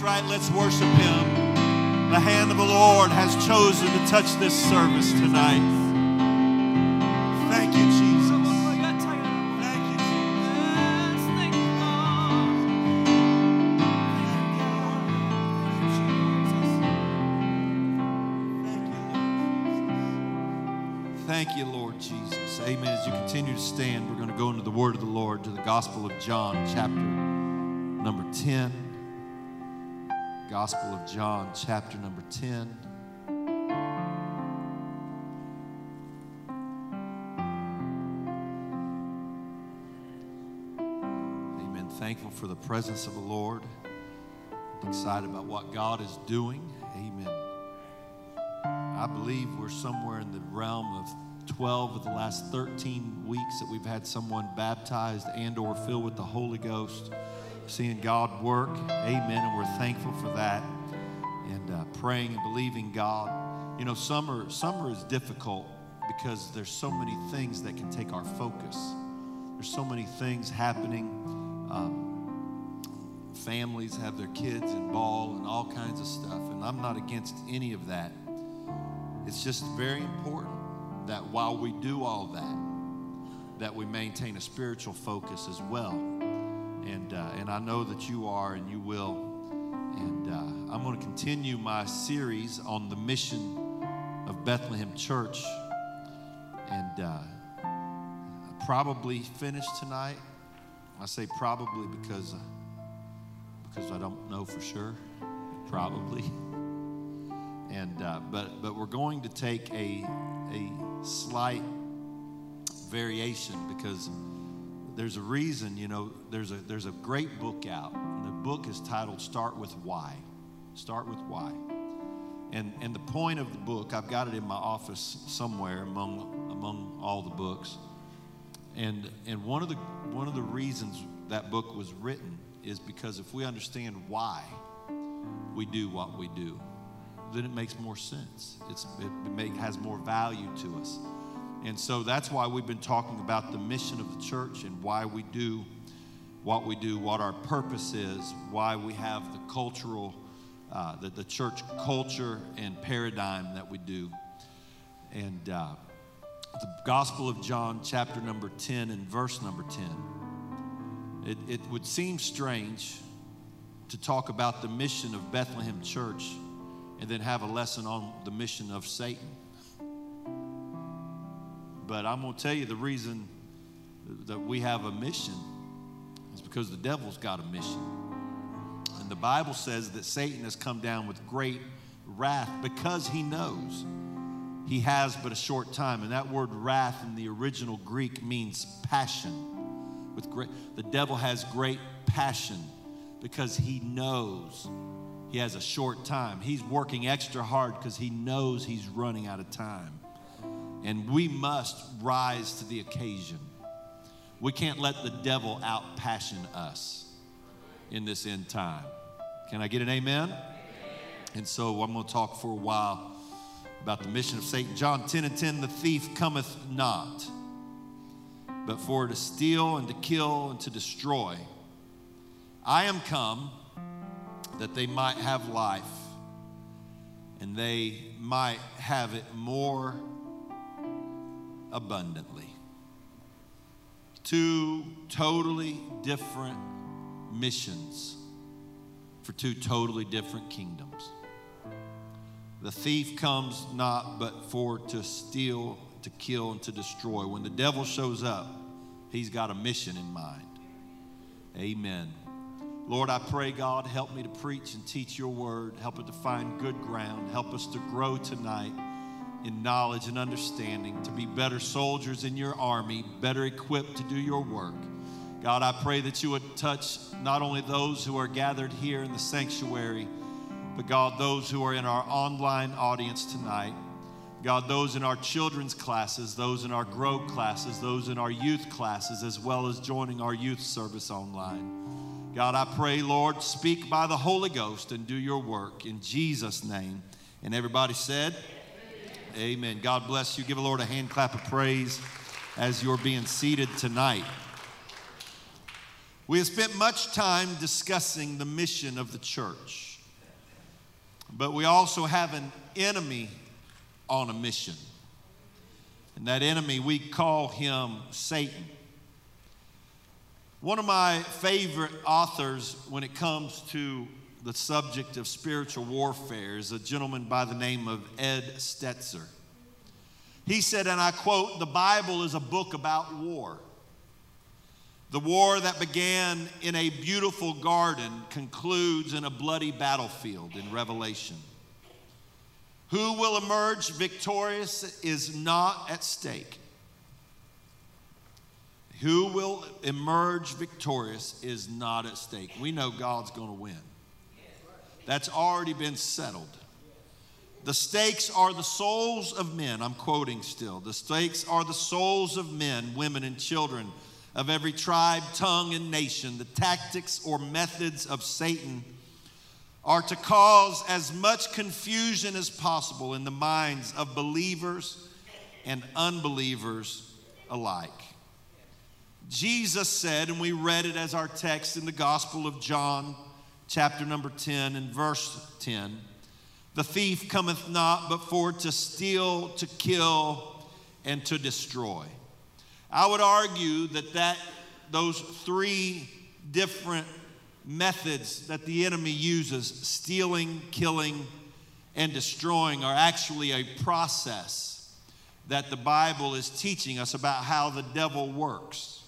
That's right, let's worship Him. The hand of the Lord has chosen to touch this service tonight. Thank you, Jesus. Thank you, Jesus. Thank you, Lord Jesus. Amen. As you continue to stand, we're going to go into the word of the Lord to the Gospel of John, chapter number 10. Gospel of John, chapter number 10. Amen. Thankful for the presence of the Lord. Excited about what God is doing. Amen. I believe we're somewhere in the realm of 12 of the last 13 weeks that we've had someone baptized and or filled with the Holy Ghost, seeing God work. Amen. And we're thankful for that. And uh, praying and believing God. You know, summer, summer is difficult because there's so many things that can take our focus. There's so many things happening. Um, families have their kids in ball and all kinds of stuff. And I'm not against any of that. It's just very important that while we do all that, that we maintain a spiritual focus as well. And, uh, and I know that you are and you will. And uh, I'm going to continue my series on the mission of Bethlehem Church. And uh, probably finished tonight. I say probably because, uh, because I don't know for sure. Probably. And, uh, but, but we're going to take a, a slight variation because there's a reason, you know, there's a, there's a great book out. And the book is titled Start with Why. Start with Why. And, and the point of the book, I've got it in my office somewhere among, among all the books. And, and one, of the, one of the reasons that book was written is because if we understand why we do what we do, then it makes more sense. It's, it make, has more value to us. And so that's why we've been talking about the mission of the church and why we do what we do, what our purpose is, why we have the cultural, uh, the, the church culture and paradigm that we do. And uh, the Gospel of John, chapter number 10 and verse number 10. It, it would seem strange to talk about the mission of Bethlehem Church and then have a lesson on the mission of Satan. But I'm going to tell you the reason that we have a mission is because the devil's got a mission. And the Bible says that Satan has come down with great wrath because he knows he has but a short time. And that word wrath in the original Greek means passion. With great, the devil has great passion because he knows he has a short time. He's working extra hard because he knows he's running out of time. And we must rise to the occasion. We can't let the devil outpassion us in this end time. Can I get an amen? And so I'm going to talk for a while about the mission of Satan. John 10 and 10 the thief cometh not, but for to steal and to kill and to destroy. I am come that they might have life and they might have it more abundantly. Two totally different missions for two totally different kingdoms. The thief comes not but for to steal, to kill, and to destroy. When the devil shows up, he's got a mission in mind. Amen. Lord, I pray, God, help me to preach and teach your word. Help it to find good ground. Help us to grow tonight in knowledge and understanding, to be better soldiers in your army, better equipped to do your work. God, I pray that you would touch not only those who are gathered here in the sanctuary, but God, those who are in our online audience tonight. God, those in our children's classes, those in our grow classes, those in our youth classes, as well as joining our youth service online. God, I pray, Lord, speak by the Holy Ghost and do your work in Jesus' name. And everybody said, Amen. God bless you. Give the Lord a hand clap of praise as you're being seated tonight. We have spent much time discussing the mission of the church, but we also have an enemy on a mission. And that enemy, we call him Satan. One of my favorite authors when it comes to the subject of spiritual warfare is a gentleman by the name of Ed Stetzer. He said, and I quote, the Bible is a book about war. The war that began in a beautiful garden concludes in a bloody battlefield in Revelation. Who will emerge victorious is not at stake. Who will emerge victorious is not at stake. We know God's going to win. That's already been settled. The stakes are the souls of men. I'm quoting still. The stakes are the souls of men, women, and children of every tribe, tongue, and nation, the tactics or methods of Satan are to cause as much confusion as possible in the minds of believers and unbelievers alike. Jesus said, and we read it as our text in the Gospel of John, chapter number 10 and verse 10 The thief cometh not but for to steal, to kill, and to destroy. I would argue that, that those three different methods that the enemy uses stealing, killing, and destroying are actually a process that the Bible is teaching us about how the devil works.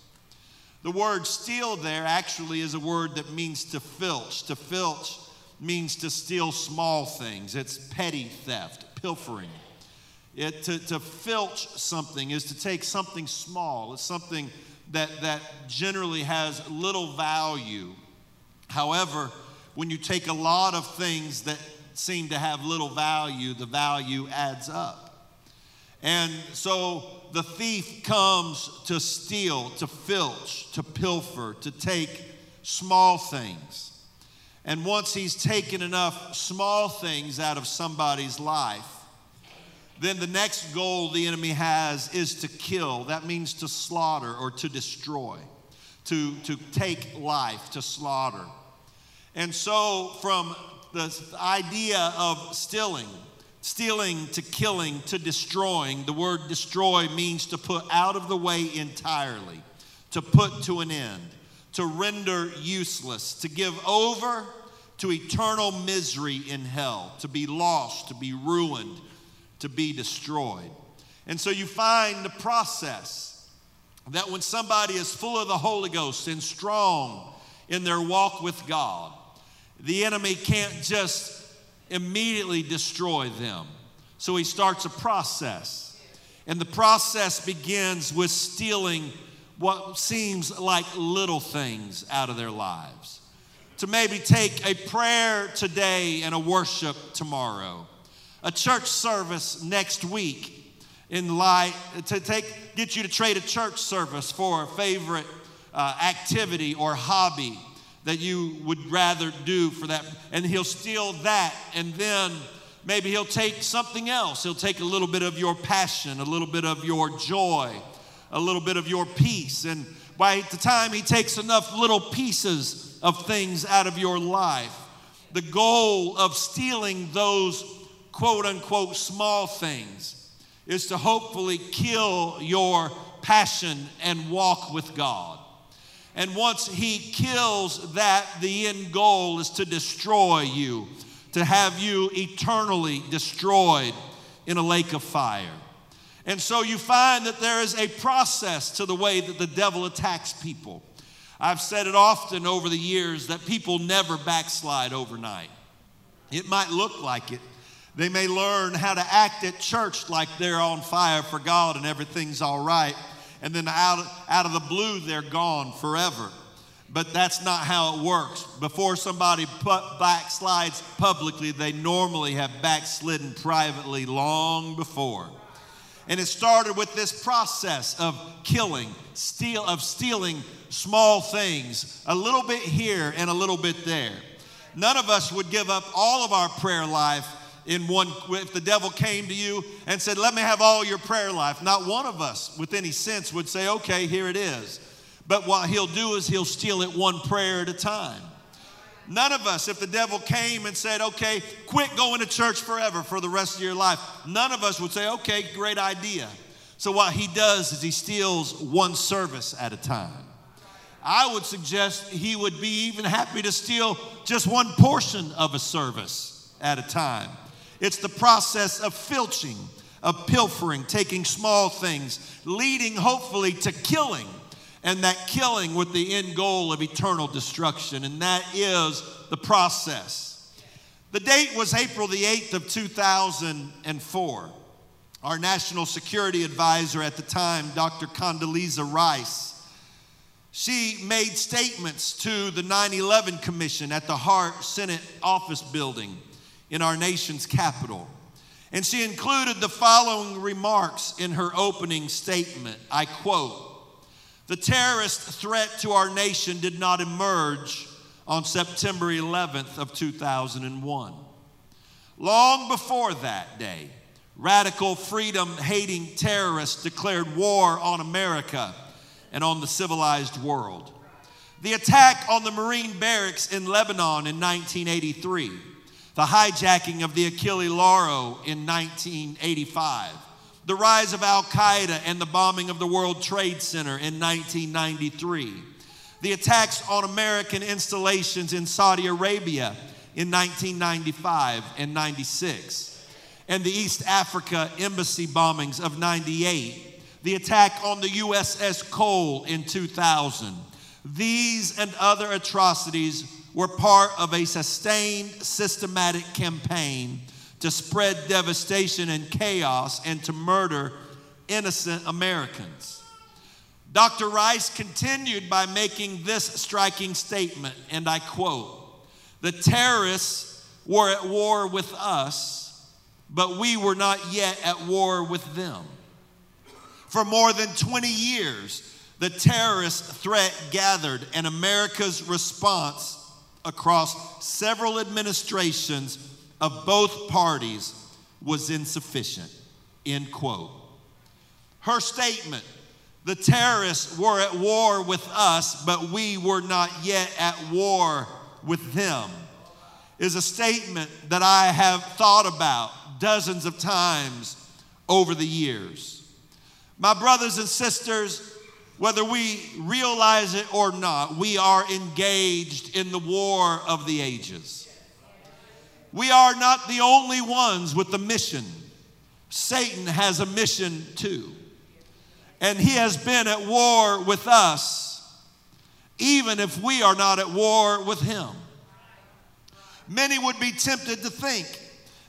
The word steal there actually is a word that means to filch. To filch means to steal small things, it's petty theft, pilfering. It, to, to filch something is to take something small. It's something that, that generally has little value. However, when you take a lot of things that seem to have little value, the value adds up. And so the thief comes to steal, to filch, to pilfer, to take small things. And once he's taken enough small things out of somebody's life, then the next goal the enemy has is to kill. That means to slaughter or to destroy, to, to take life, to slaughter. And so, from the idea of stealing, stealing to killing to destroying, the word destroy means to put out of the way entirely, to put to an end, to render useless, to give over to eternal misery in hell, to be lost, to be ruined to be destroyed. And so you find the process that when somebody is full of the Holy Ghost and strong in their walk with God, the enemy can't just immediately destroy them. So he starts a process. And the process begins with stealing what seems like little things out of their lives. To maybe take a prayer today and a worship tomorrow a church service next week in light to take get you to trade a church service for a favorite uh, activity or hobby that you would rather do for that. And he'll steal that and then maybe he'll take something else. He'll take a little bit of your passion a little bit of your joy a little bit of your peace. And by the time he takes enough little pieces of things out of your life the goal of stealing those quote unquote small things is to hopefully kill your passion and walk with God. And once he kills that, the end goal is to destroy you, to have you eternally destroyed in a lake of fire. And so you find that there is a process to the way that the devil attacks people. I've said it often over the years that people never backslide overnight. It might look like it, they may learn how to act at church like they're on fire for God and everything's all right. And then out, out of the blue, they're gone forever. But that's not how it works. Before somebody backslides publicly, they normally have backslidden privately long before. And it started with this process of killing, steal, of stealing small things, a little bit here and a little bit there. None of us would give up all of our prayer life in one, if the devil came to you and said, Let me have all your prayer life, not one of us with any sense would say, Okay, here it is. But what he'll do is he'll steal it one prayer at a time. None of us, if the devil came and said, okay, quit going to church forever for the rest of your life, none of us would say, okay, great idea. So what he does is he steals one service at a time. I would suggest he would be even happy to steal just one portion of a service at a time. It's the process of filching, of pilfering, taking small things, leading hopefully to killing and that killing with the end goal of eternal destruction. And that is the process. The date was April the 8th of 2004. Our national security advisor at the time, Dr. Condoleezza Rice, she made statements to the 9 11 Commission at the Hart Senate office building in our nation's capital. And she included the following remarks in her opening statement. I quote, the terrorist threat to our nation did not emerge on September 11th of 2001. Long before that day, radical freedom-hating terrorists declared war on America and on the civilized world. The attack on the Marine barracks in Lebanon in 1983, the hijacking of the Achille Lauro in 1985, the rise of Al Qaeda and the bombing of the World Trade Center in 1993, the attacks on American installations in Saudi Arabia in 1995 and 96, and the East Africa embassy bombings of 98, the attack on the USS Cole in 2000. These and other atrocities were part of a sustained, systematic campaign to spread devastation and chaos and to murder innocent Americans. Dr. Rice continued by making this striking statement, and I quote The terrorists were at war with us, but we were not yet at war with them. For more than 20 years, the terrorist threat gathered, and America's response across several administrations of both parties was insufficient. End quote. Her statement, the terrorists were at war with us, but we were not yet at war with them, is a statement that I have thought about dozens of times over the years. My brothers and sisters, whether we realize it or not, we are engaged in the war of the ages. We are not the only ones with a mission. Satan has a mission too. And he has been at war with us, even if we are not at war with him. Many would be tempted to think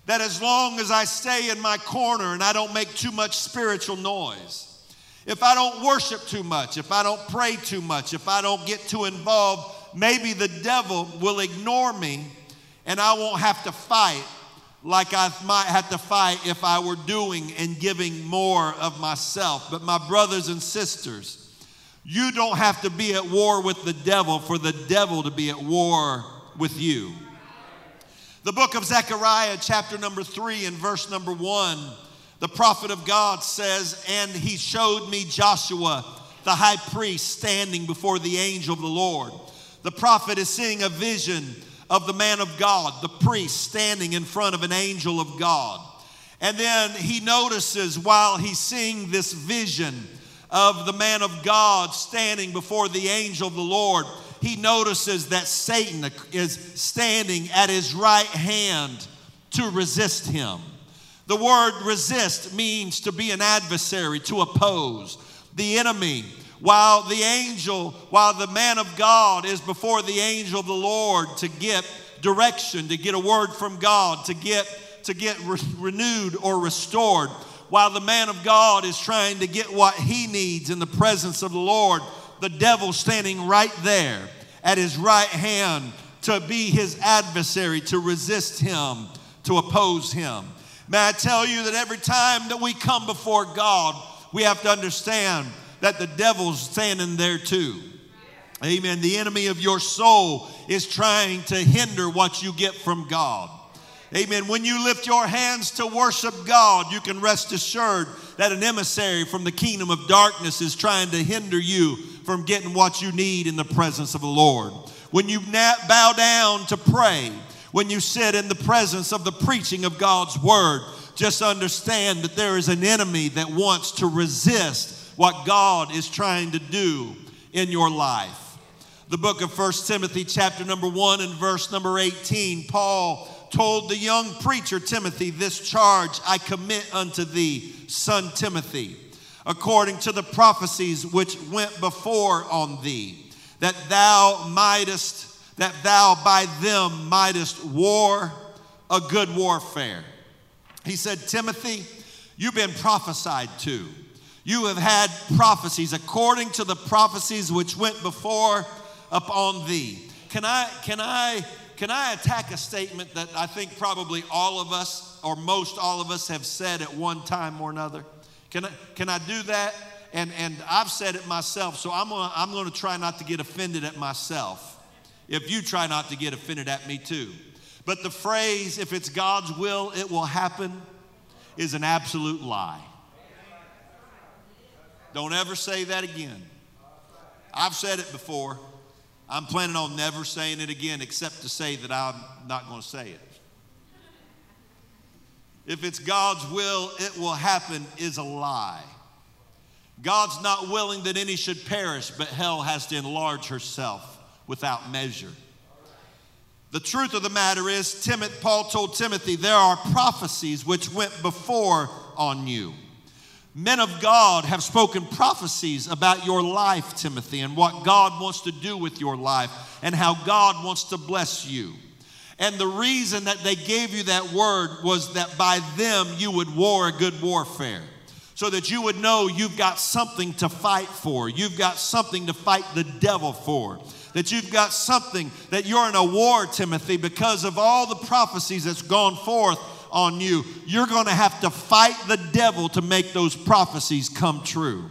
that as long as I stay in my corner and I don't make too much spiritual noise, if I don't worship too much, if I don't pray too much, if I don't get too involved, maybe the devil will ignore me and I won't have to fight like I might have to fight if I were doing and giving more of myself. But my brothers and sisters, you don't have to be at war with the devil for the devil to be at war with you. The book of Zechariah, chapter number three, and verse number one, the prophet of God says, And he showed me Joshua, the high priest, standing before the angel of the Lord. The prophet is seeing a vision of the man of God, the priest standing in front of an angel of God. And then he notices while he's seeing this vision of the man of God standing before the angel of the Lord, he notices that Satan is standing at his right hand to resist him. The word resist means to be an adversary, to oppose. The enemy while the angel, while the man of God is before the angel of the Lord to get direction, to get a word from God, to get to get re- renewed or restored, while the man of God is trying to get what he needs in the presence of the Lord, the devil standing right there at his right hand to be his adversary, to resist him, to oppose him. May I tell you that every time that we come before God, we have to understand that the devil's standing there too. Amen. The enemy of your soul is trying to hinder what you get from God. Amen. When you lift your hands to worship God, you can rest assured that an emissary from the kingdom of darkness is trying to hinder you from getting what you need in the presence of the Lord. When you bow down to pray, when you sit in the presence of the preaching of God's word, just understand that there is an enemy that wants to resist what God is trying to do in your life. The book of First Timothy, chapter number 1 and verse number 18, Paul told the young preacher Timothy, This charge I commit unto thee, son Timothy, according to the prophecies which went before on thee, that thou mightest, that thou by them mightest war a good warfare. He said, Timothy, you've been prophesied to. You have had prophecies according to the prophecies which went before upon thee. Can I, can I, can I attack a statement that I think probably all of us, or most all of us, have said at one time or another? Can I, can I do that? And, and I've said it myself, so I'm gonna, I'm gonna try not to get offended at myself. If you try not to get offended at me too. But the phrase, if it's God's will, it will happen, is an absolute lie. Don't ever say that again. I've said it before. I'm planning on never saying it again except to say that I'm not going to say it. If it's God's will, it will happen is a lie. God's not willing that any should perish, but hell has to enlarge herself without measure. The truth of the matter is, Timothy, Paul told Timothy, there are prophecies which went before on you. Men of God have spoken prophecies about your life, Timothy, and what God wants to do with your life and how God wants to bless you. And the reason that they gave you that word was that by them you would war a good warfare. So that you would know you've got something to fight for. You've got something to fight the devil for that you've got something, that you're in a war, Timothy, because of all the prophecies that's gone forth on you. You're going to have to fight the devil to make those prophecies come true.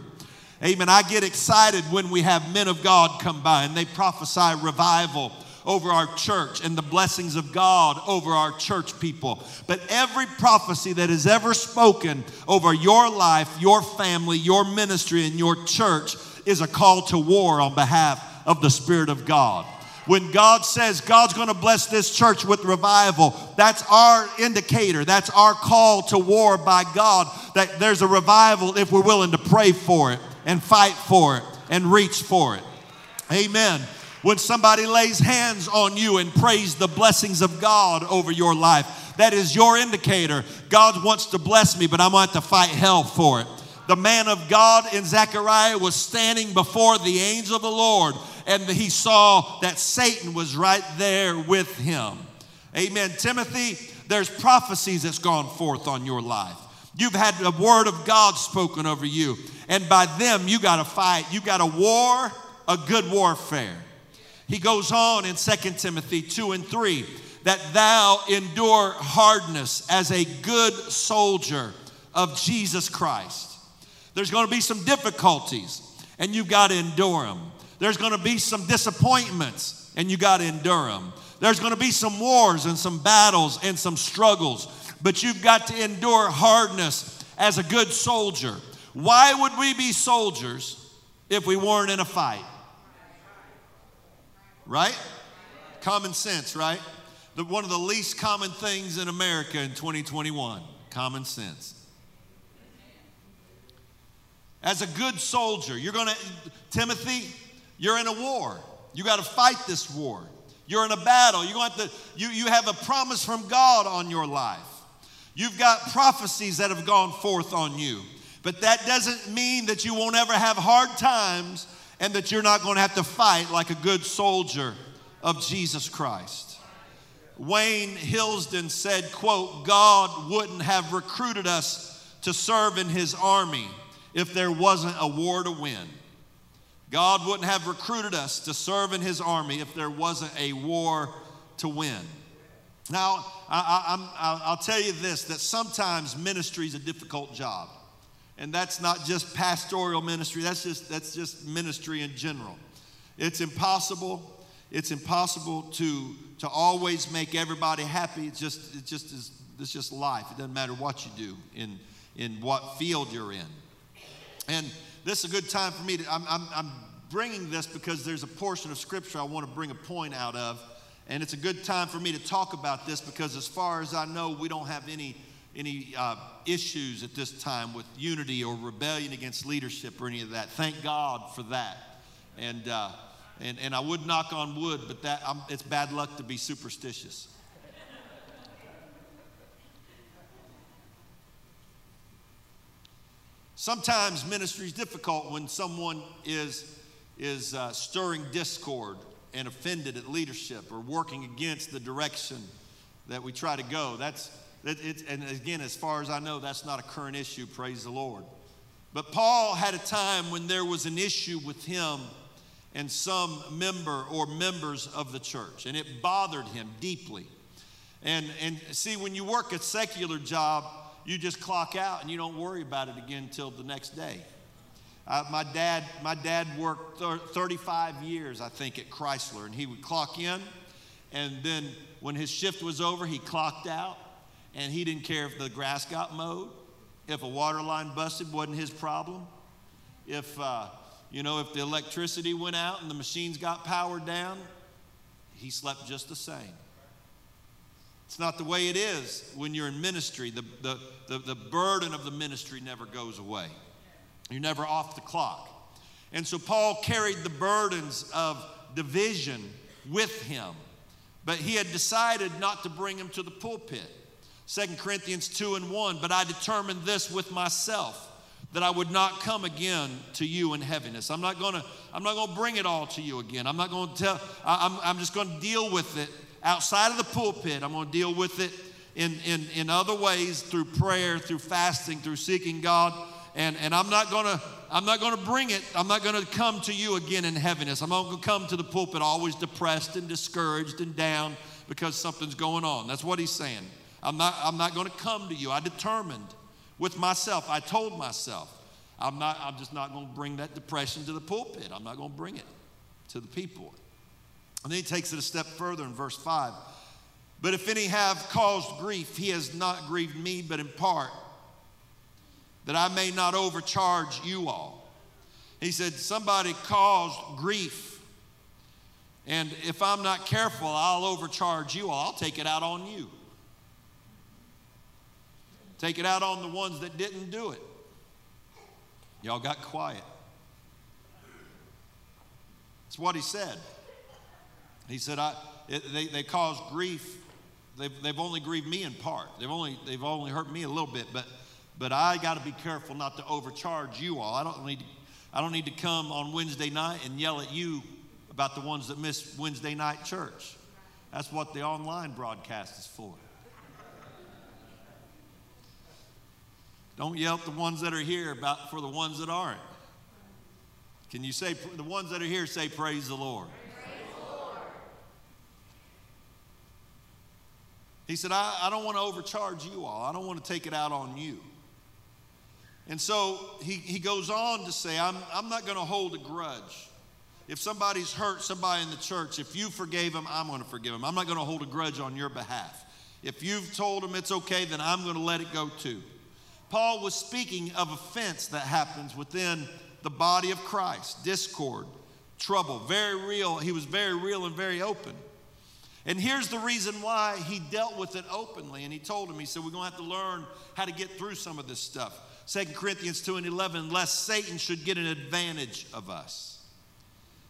Amen. I get excited when we have men of God come by and they prophesy revival over our church and the blessings of God over our church people. But every prophecy that is ever spoken over your life, your family, your ministry, and your church is a call to war on behalf of the Spirit of God. When God says God's going to bless this church with revival, that's our indicator. That's our call to war by God that there's a revival if we're willing to pray for it and fight for it and reach for it. Amen. When somebody lays hands on you and prays the blessings of God over your life, that is your indicator. God wants to bless me, but I'm going to have to fight hell for it. The man of God in Zechariah was standing before the angel of the Lord and he saw that Satan was right there with him. Amen. Timothy, there's prophecies that's gone forth on your life. You've had a word of God spoken over you, and by them you got to fight. You got a war, a good warfare. He goes on in 2 Timothy 2 and 3 that thou endure hardness as a good soldier of Jesus Christ. There's going to be some difficulties, and you've got to endure them. There's going to be some disappointments, and you got to endure them. There's going to be some wars and some battles and some struggles, but you've got to endure hardness as a good soldier. Why would we be soldiers if we weren't in a fight? Right? Common sense, right? The, one of the least common things in America in 2021 common sense. As a good soldier, you're going to, Timothy, you're in a war. You got to fight this war. You're in a battle. You're going to, you, you have a promise from God on your life. You've got prophecies that have gone forth on you. But that doesn't mean that you won't ever have hard times and that you're not going to have to fight like a good soldier of Jesus Christ. Wayne Hilsden said, quote, God wouldn't have recruited us to serve in his army if there wasn't a war to win. God wouldn't have recruited us to serve in his army if there wasn't a war to win. Now, I, will tell you this that sometimes ministry is a difficult job. And that's not just pastoral ministry, that's just, that's just ministry in general. It's impossible. It's impossible to, to always make everybody happy. It's just, it just is, it's just life. It doesn't matter what you do in, in what field you're in. And this is a good time for me to, I'm, I'm, I'm bringing this because there's a portion of scripture I want to bring a point out of. And it's a good time for me to talk about this because, as far as I know, we don't have any, any uh, issues at this time with unity or rebellion against leadership or any of that. Thank God for that. And, uh, and, and I would knock on wood, but that, I'm, it's bad luck to be superstitious. Sometimes ministry is difficult when someone is, is uh, stirring discord and offended at leadership or working against the direction that we try to go. That's, that and again, as far as I know, that's not a current issue, praise the Lord. But Paul had a time when there was an issue with him and some member or members of the church, and it bothered him deeply. And, and see, when you work a secular job, you just clock out and you don't worry about it again until the next day. Uh, my dad, my dad worked thir- 35 years, I think, at Chrysler, and he would clock in, and then when his shift was over, he clocked out, and he didn't care if the grass got mowed, if a water line busted, wasn't his problem. If uh, you know, if the electricity went out and the machines got powered down, he slept just the same. It's not the way it is when you're in ministry. The, the, the, the burden of the ministry never goes away, you're never off the clock. And so Paul carried the burdens of division with him, but he had decided not to bring him to the pulpit. 2 Corinthians 2 and 1, but I determined this with myself that I would not come again to you in heaviness. I'm not gonna, I'm not gonna bring it all to you again. I'm not gonna tell, I, I'm, I'm just gonna deal with it outside of the pulpit. I'm going to deal with it in, in, in other ways through prayer, through fasting, through seeking God. And, and I'm not going to I'm not going to bring it. I'm not going to come to you again in heaviness. I'm not going to come to the pulpit always depressed and discouraged and down because something's going on. That's what he's saying. I'm not, I'm not going to come to you. I determined with myself. I told myself, I'm, not, I'm just not going to bring that depression to the pulpit. I'm not going to bring it to the people. And then he takes it a step further in verse 5. But if any have caused grief, he has not grieved me, but in part, that I may not overcharge you all. He said, Somebody caused grief. And if I'm not careful, I'll overcharge you all. I'll take it out on you. Take it out on the ones that didn't do it. Y'all got quiet. That's what he said. He said, I, it, they, they cause grief. They've, they've only grieved me in part. They've only, they've only hurt me a little bit, but, but I got to be careful not to overcharge you all. I don't, need to, I don't need to come on Wednesday night and yell at you about the ones that miss Wednesday night church. That's what the online broadcast is for. Don't yell at the ones that are here about for the ones that aren't. Can you say the ones that are here say praise the Lord? He said, I, I don't want to overcharge you all. I don't want to take it out on you. And so he, he goes on to say, I'm, I'm not going to hold a grudge. If somebody's hurt somebody in the church, if you forgave them, I'm going to forgive them. I'm not going to hold a grudge on your behalf. If you've told them it's okay, then I'm going to let it go too. Paul was speaking of offense that happens within the body of Christ discord, trouble, very real. He was very real and very open. And here's the reason why he dealt with it openly. And he told him, he said, We're going to have to learn how to get through some of this stuff. 2 Corinthians 2 and 11, lest Satan should get an advantage of us.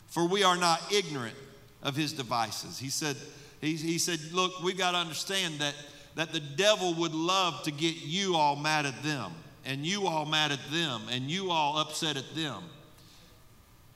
For we are not ignorant of his devices. He said, he, he said, Look, we've got to understand that, that the devil would love to get you all mad at them, and you all mad at them, and you all upset at them.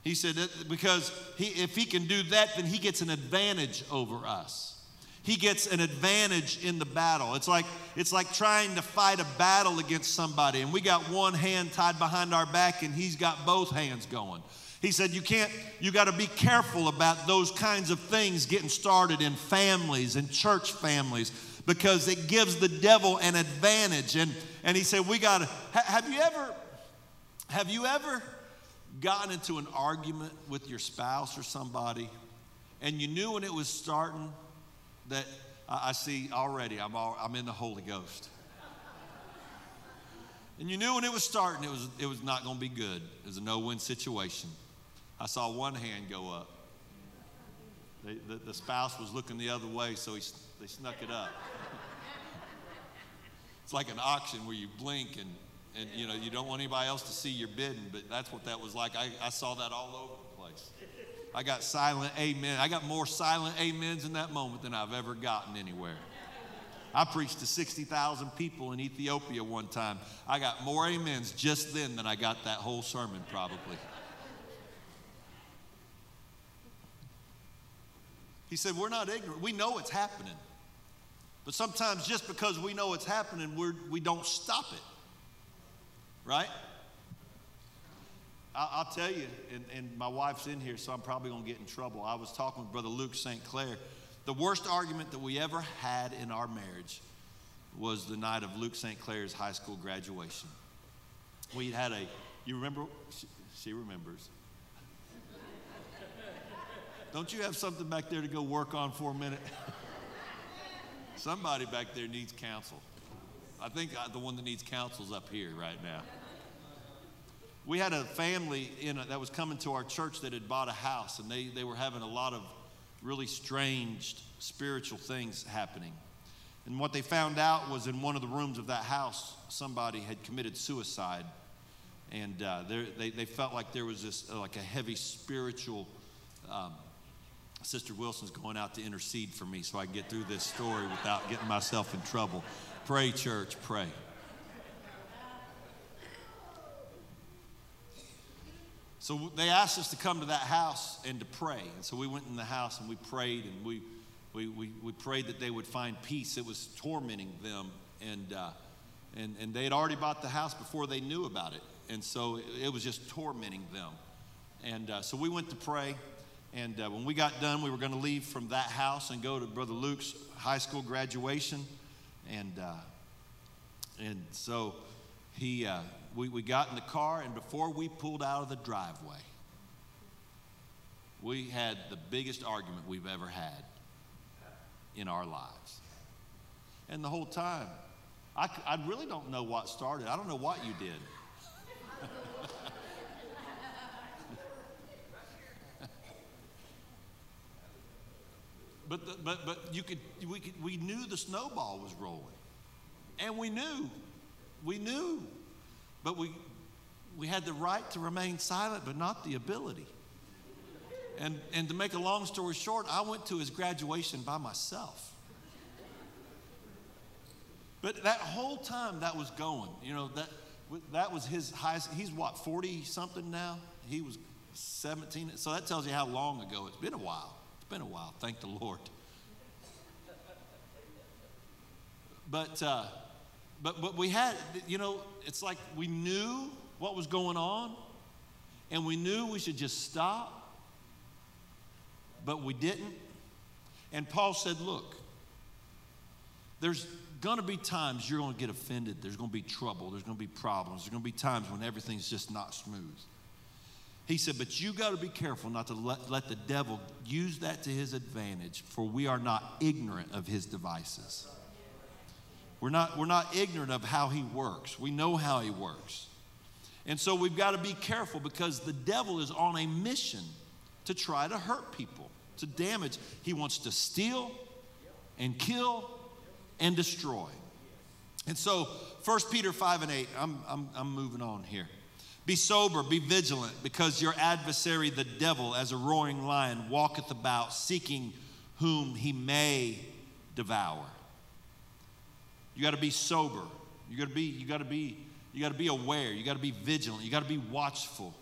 He said because he, if he can do that, then he gets an advantage over us. He gets an advantage in the battle. It's like, it's like trying to fight a battle against somebody, and we got one hand tied behind our back, and he's got both hands going. He said, You can't, you got to be careful about those kinds of things getting started in families and church families because it gives the devil an advantage. And, and he said, We got to, have you ever, have you ever, gotten into an argument with your spouse or somebody, and you knew when it was starting that I see already I'm, all, I'm in the Holy Ghost. And you knew when it was starting it was, it was not going to be good. It was a no win situation. I saw one hand go up. They, the, the spouse was looking the other way, so he, they snuck it up. it's like an auction where you blink and, and you know you don't want anybody else to see your bidding, but that's what that was like. I, I saw that all over the place. I got silent amen. I got more silent amens in that moment than I've ever gotten anywhere. I preached to 60,000 people in Ethiopia one time. I got more amens just then than I got that whole sermon, probably. He said, We're not ignorant. We know it's happening. But sometimes just because we know it's happening, we're, we don't stop it. Right? I'll, tell you, and, and my wife's in here, so I'm probably going to get in trouble. I was talking with Brother Luke St. Clair. The worst argument that we ever had in our marriage was the night of Luke St. Clair's high school graduation. We had a, you remember? She, she remembers. Don't you have something back there to go work on for a minute? Somebody back there needs counsel. I think the one that needs counsel is up here right now. We had a family in a, that was coming to our church that had bought a house, and they, they were having a lot of really strange spiritual things happening. And what they found out was in one of the rooms of that house, somebody had committed suicide. And uh, they, they felt like there was this, uh, like a heavy spiritual um, Sister Wilson's going out to intercede for me so I can get through this story without getting myself in trouble. Pray, church, pray. So they asked us to come to that house and to pray. And so we went in the house and we prayed and we, we, we, we prayed that they would find peace. It was tormenting them. And, uh, and, and they had already bought the house before they knew about it. And so it, it was just tormenting them. And uh, so we went to pray. And uh, when we got done, we were going to leave from that house and go to Brother Luke's high school graduation. And, uh, and so he, uh, we, we got in the car, and before we pulled out of the driveway, we had the biggest argument we've ever had in our lives. And the whole time, I, I really don't know what started. I don't know what you did. but, the, but, but you could, we, could, we knew the snowball was rolling. And we knew, we knew, but we, we had the right to remain silent, but not the ability. And, and to make a long story short, I went to his graduation by myself. But that whole time that was going, you know, that, that was his highest, he's what, 40 something now? He was 17. So that tells you how long ago. It's been a while. Been a while, thank the Lord. But, uh, but, but we had, you know, it's like we knew what was going on and we knew we should just stop, but we didn't. And Paul said, Look, there's going to be times you're going to get offended. There's going to be trouble. There's going to be problems. There's going to be times when everything's just not smooth. He said, But you got to be careful not to let, let the devil use that to his advantage, for we are not ignorant of his devices. We're not, we're not ignorant of how he works, we know how he works. And so we've got to be careful because the devil is on a mission to try to hurt people, to damage. He wants to steal and kill and destroy. And so 1 Peter 5 and 8, I'm, I'm, I'm moving on here. Be sober, be vigilant, because your adversary, the devil, as a roaring lion, walketh about, seeking whom he may devour. You got to be sober. You got to be, you got to be, you got to be aware. You got to be vigilant. You got to be watchful.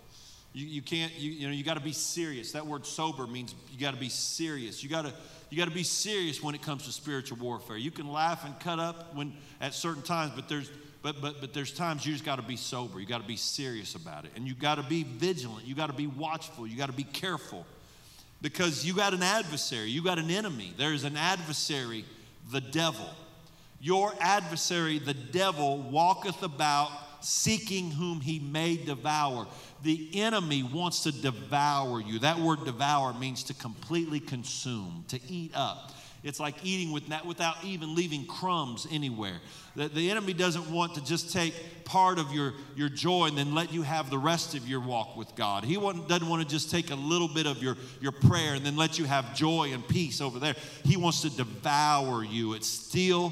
You, you can't, you, you know, you got to be serious. That word sober means you got to be serious. You got to, you got to be serious when it comes to spiritual warfare. You can laugh and cut up when at certain times, but there's but, but, but there's times you just got to be sober. You got to be serious about it. And you got to be vigilant. You got to be watchful. You got to be careful because you got an adversary. You got an enemy. There's an adversary, the devil. Your adversary, the devil, walketh about seeking whom he may devour. The enemy wants to devour you. That word devour means to completely consume, to eat up. It's like eating with that without even leaving crumbs anywhere. The, the enemy doesn't want to just take part of your, your joy and then let you have the rest of your walk with God. He doesn't want to just take a little bit of your, your prayer and then let you have joy and peace over there. He wants to devour you. It's steal,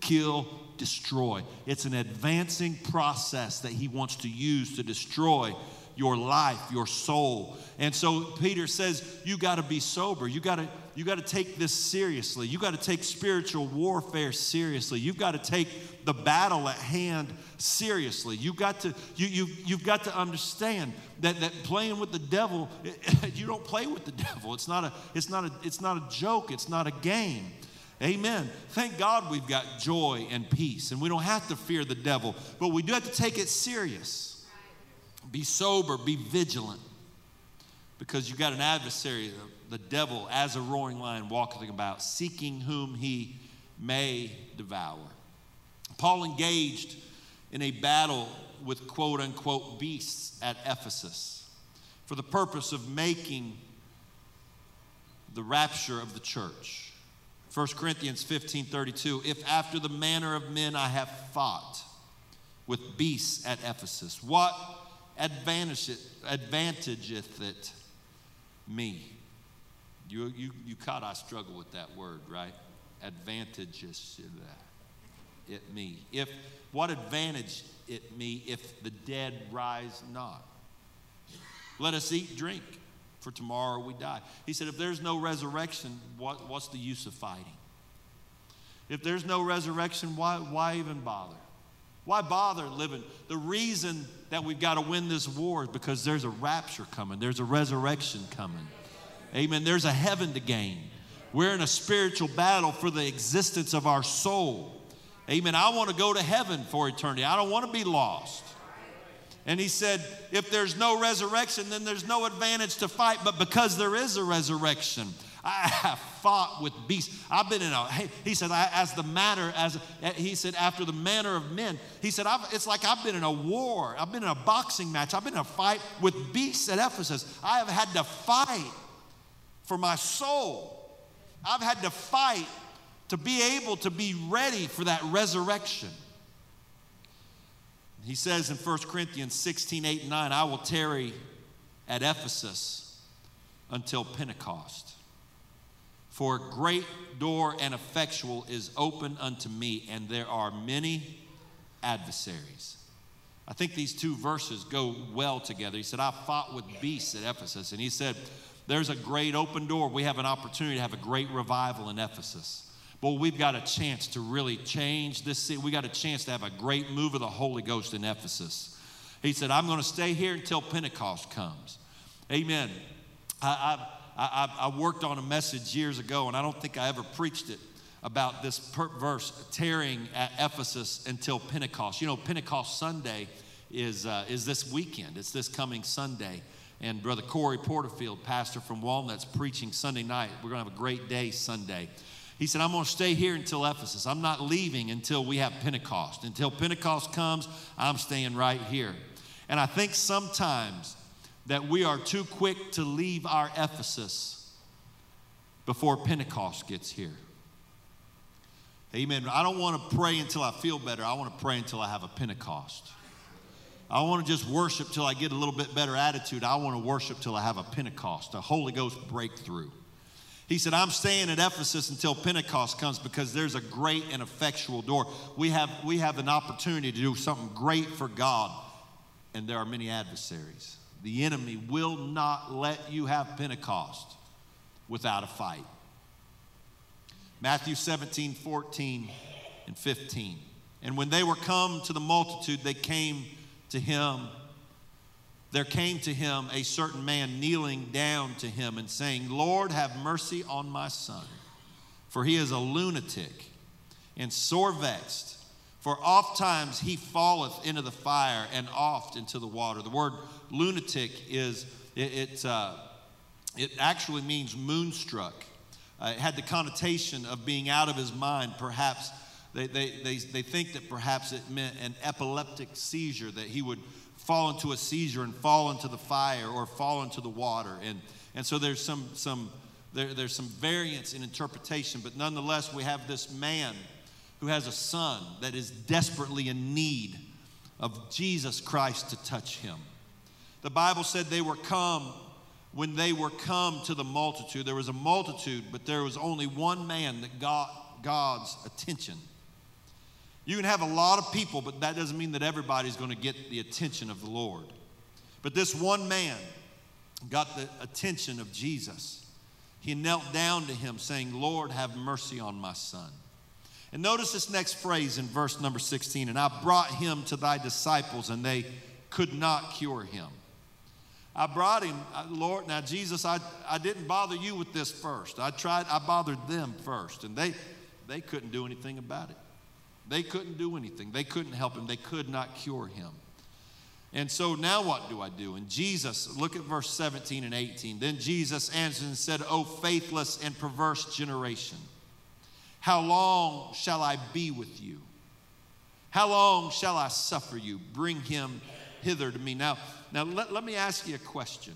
kill, destroy. It's an advancing process that he wants to use to destroy your life, your soul. And so Peter says, you got to be sober. You got to you got to take this seriously. You got to take spiritual warfare seriously. You've got to take the battle at hand seriously. You've got to you you you've got to understand that that playing with the devil, you don't play with the devil. It's not a it's not a it's not a joke. It's not a game. Amen. Thank God we've got joy and peace, and we don't have to fear the devil, but we do have to take it serious. Be sober, be vigilant, because you got an adversary, the devil, as a roaring lion, walking about, seeking whom he may devour. Paul engaged in a battle with quote unquote beasts at Ephesus for the purpose of making the rapture of the church. 1 Corinthians 15 32. If after the manner of men I have fought with beasts at Ephesus, what advantageth, it me? You, you, you caught I struggle with that word, right? Advantages it me. If what advantage it me if the dead rise not? Let us eat, drink for tomorrow we die. He said, if there's no resurrection, what, what's the use of fighting? If there's no resurrection, why, why even bother? Why bother living? The reason that we've got to win this war is because there's a rapture coming, there's a resurrection coming. Amen. There's a heaven to gain. We're in a spiritual battle for the existence of our soul. Amen. I want to go to heaven for eternity. I don't want to be lost. And he said, if there's no resurrection, then there's no advantage to fight. But because there is a resurrection, I have fought with beasts. I've been in a, he said, as the matter, as he said, after the manner of men. He said, it's like I've been in a war. I've been in a boxing match. I've been in a fight with beasts at Ephesus. I have had to fight for my soul. I've had to fight to be able to be ready for that resurrection. He says in 1 Corinthians 16, 8, and 9, I will tarry at Ephesus until Pentecost. For a great door and effectual is open unto me, and there are many adversaries. I think these two verses go well together. He said, I fought with beasts at Ephesus. And he said, There's a great open door. We have an opportunity to have a great revival in Ephesus. But we've got a chance to really change this city. We got a chance to have a great move of the Holy Ghost in Ephesus. He said, I'm going to stay here until Pentecost comes. Amen. I, I, I, I worked on a message years ago, and I don't think I ever preached it about this verse, tearing at Ephesus until Pentecost. You know, Pentecost Sunday is, uh, is this weekend, it's this coming Sunday. And Brother Corey Porterfield, pastor from Walnuts, preaching Sunday night. We're going to have a great day Sunday. He said, I'm going to stay here until Ephesus. I'm not leaving until we have Pentecost. Until Pentecost comes, I'm staying right here. And I think sometimes that we are too quick to leave our Ephesus before Pentecost gets here. Amen. I don't want to pray until I feel better. I want to pray until I have a Pentecost. I want to just worship till I get a little bit better attitude. I want to worship till I have a Pentecost, a Holy Ghost breakthrough. He said, I'm staying at Ephesus until Pentecost comes because there's a great and effectual door. We have, we have an opportunity to do something great for God, and there are many adversaries. The enemy will not let you have Pentecost without a fight. Matthew 17, 14, and 15. And when they were come to the multitude, they came to him there came to him a certain man kneeling down to him and saying, Lord, have mercy on my son, for he is a lunatic and sore vexed. For oft times he falleth into the fire and oft into the water. The word lunatic is, it, it, uh, it actually means moonstruck. Uh, it had the connotation of being out of his mind, perhaps. They, they, they, they think that perhaps it meant an epileptic seizure, that he would fall into a seizure and fall into the fire or fall into the water. And, and so there's some, some There, there's some variance in interpretation, but nonetheless, we have this man who has a son that is desperately in need of Jesus Christ to touch him. The Bible said they were come when they were come to the multitude. There was a multitude, but there was only one man that got God's attention. You can have a lot of people, but that doesn't mean that everybody's going to get the attention of the Lord. But this one man got the attention of Jesus. He knelt down to him, saying, Lord, have mercy on my son. And notice this next phrase in verse number 16 and I brought him to thy disciples, and they could not cure him. I brought him, uh, Lord. Now, Jesus, I, I didn't bother you with this first. I tried, I bothered them first, and they, they couldn't do anything about it. They couldn't do anything. They couldn't help him. They could not cure him. And so now what do I do? And Jesus, look at verse 17 and 18. Then Jesus answered and said, O faithless and perverse generation, how long shall I be with you? How long shall I suffer you? Bring him hither to me. Now, now let, let me ask you a question.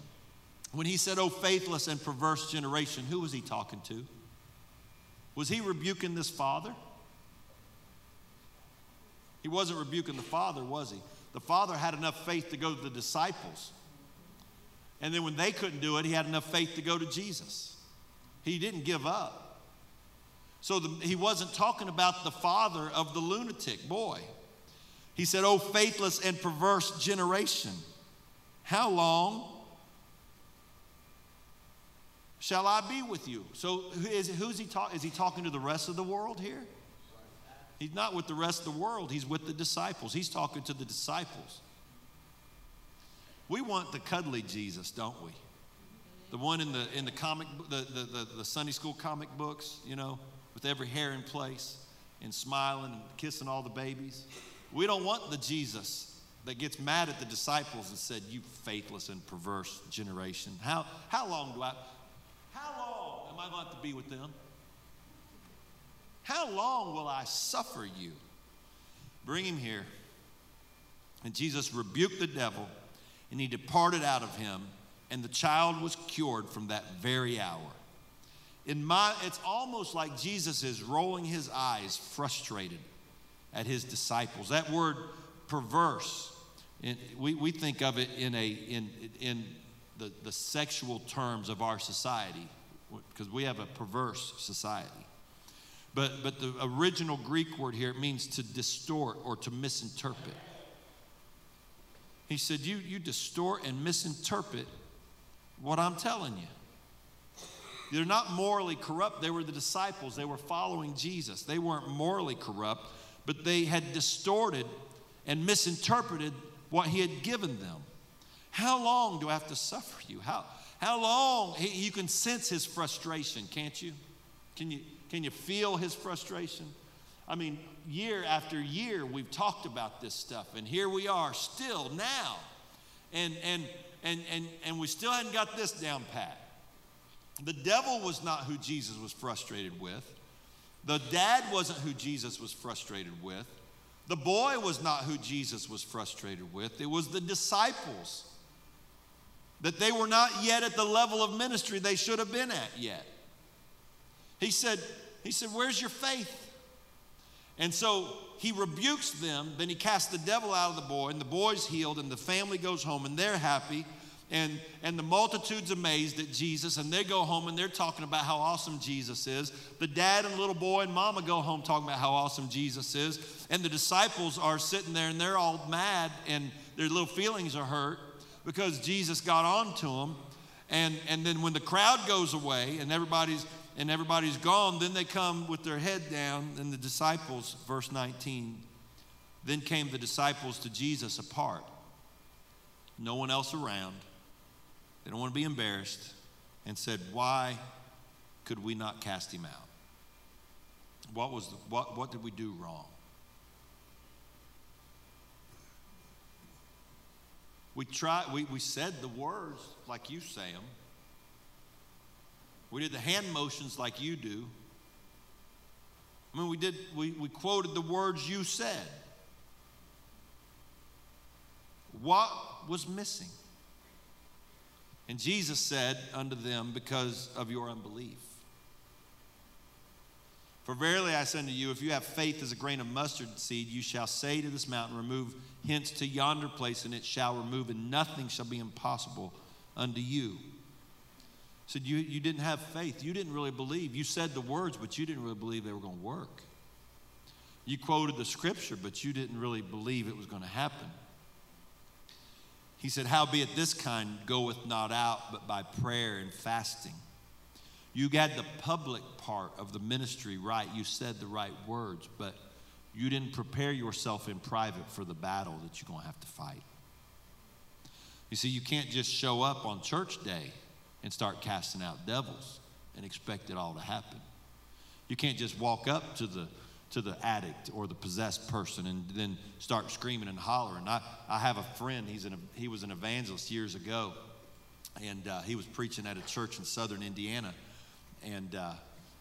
When he said, Oh, faithless and perverse generation, who was he talking to? Was he rebuking this father? He wasn't rebuking the father, was he? The father had enough faith to go to the disciples. And then when they couldn't do it, he had enough faith to go to Jesus. He didn't give up. So the, he wasn't talking about the father of the lunatic boy. He said, Oh, faithless and perverse generation, how long shall I be with you? So is, who's he? Is he talking to the rest of the world here? He's not with the rest of the world, he's with the disciples. He's talking to the disciples. We want the cuddly Jesus, don't we? The one in the in the comic the, the, the, the Sunday school comic books, you know, with every hair in place and smiling and kissing all the babies. We don't want the Jesus that gets mad at the disciples and said, You faithless and perverse generation. How, how long do I, how long am I going to to be with them? How long will I suffer you? Bring him here. And Jesus rebuked the devil, and he departed out of him, and the child was cured from that very hour. In my, it's almost like Jesus is rolling his eyes, frustrated at his disciples. That word perverse, we, we think of it in, a, in, in the, the sexual terms of our society, because we have a perverse society. But, but the original Greek word here, it means to distort or to misinterpret. He said, You, you distort and misinterpret what I'm telling you. They're not morally corrupt. They were the disciples. They were following Jesus. They weren't morally corrupt but they had distorted and misinterpreted what he had given them. How long do I have to suffer you? How, how long? He, you can sense his frustration, can't you? Can, you? Can you feel his frustration? I mean, year after year, we've talked about this stuff, and here we are still now. And, and, and, and, and we still hadn't got this down pat. The devil was not who Jesus was frustrated with. The dad wasn't who Jesus was frustrated with. The boy was not who Jesus was frustrated with. It was the disciples. That they were not yet at the level of ministry they should have been at yet. He said, he said, Where's your faith? And so he rebukes them, then he casts the devil out of the boy, and the boy's healed, and the family goes home, and they're happy and, and the multitude's amazed at Jesus, and they go home and they're talking about how awesome Jesus is. The dad and little boy and mama go home talking about how awesome Jesus is. And the disciples are sitting there and they're all mad and their little feelings are hurt because Jesus got on to them. And, and then when the crowd goes away and everybody's and everybody's gone, then they come with their head down, and the disciples, verse 19, then came the disciples to Jesus apart, no one else around. They don't want to be embarrassed and said, Why could we not cast him out? What, was the, what, what did we do wrong? We, tried, we, we said the words like you say them. We did the hand motions like you do. I mean, we did, we, we quoted the words you said. What was missing? And Jesus said unto them, Because of your unbelief. For verily I say unto you, if you have faith as a grain of mustard seed, you shall say to this mountain, Remove hence to yonder place, and it shall remove, and nothing shall be impossible unto you. Said you, you didn't have faith. You didn't really believe. You said the words, but you didn't really believe they were going to work. You quoted the scripture, but you didn't really believe it was going to happen. He said, Howbeit this kind goeth not out but by prayer and fasting. You got the public part of the ministry right. You said the right words, but you didn't prepare yourself in private for the battle that you're going to have to fight. You see, you can't just show up on church day and start casting out devils and expect it all to happen. You can't just walk up to the to the addict or the possessed person and then start screaming and hollering. I, I have a friend, he's an, he was an evangelist years ago, and uh, he was preaching at a church in southern Indiana. And, uh,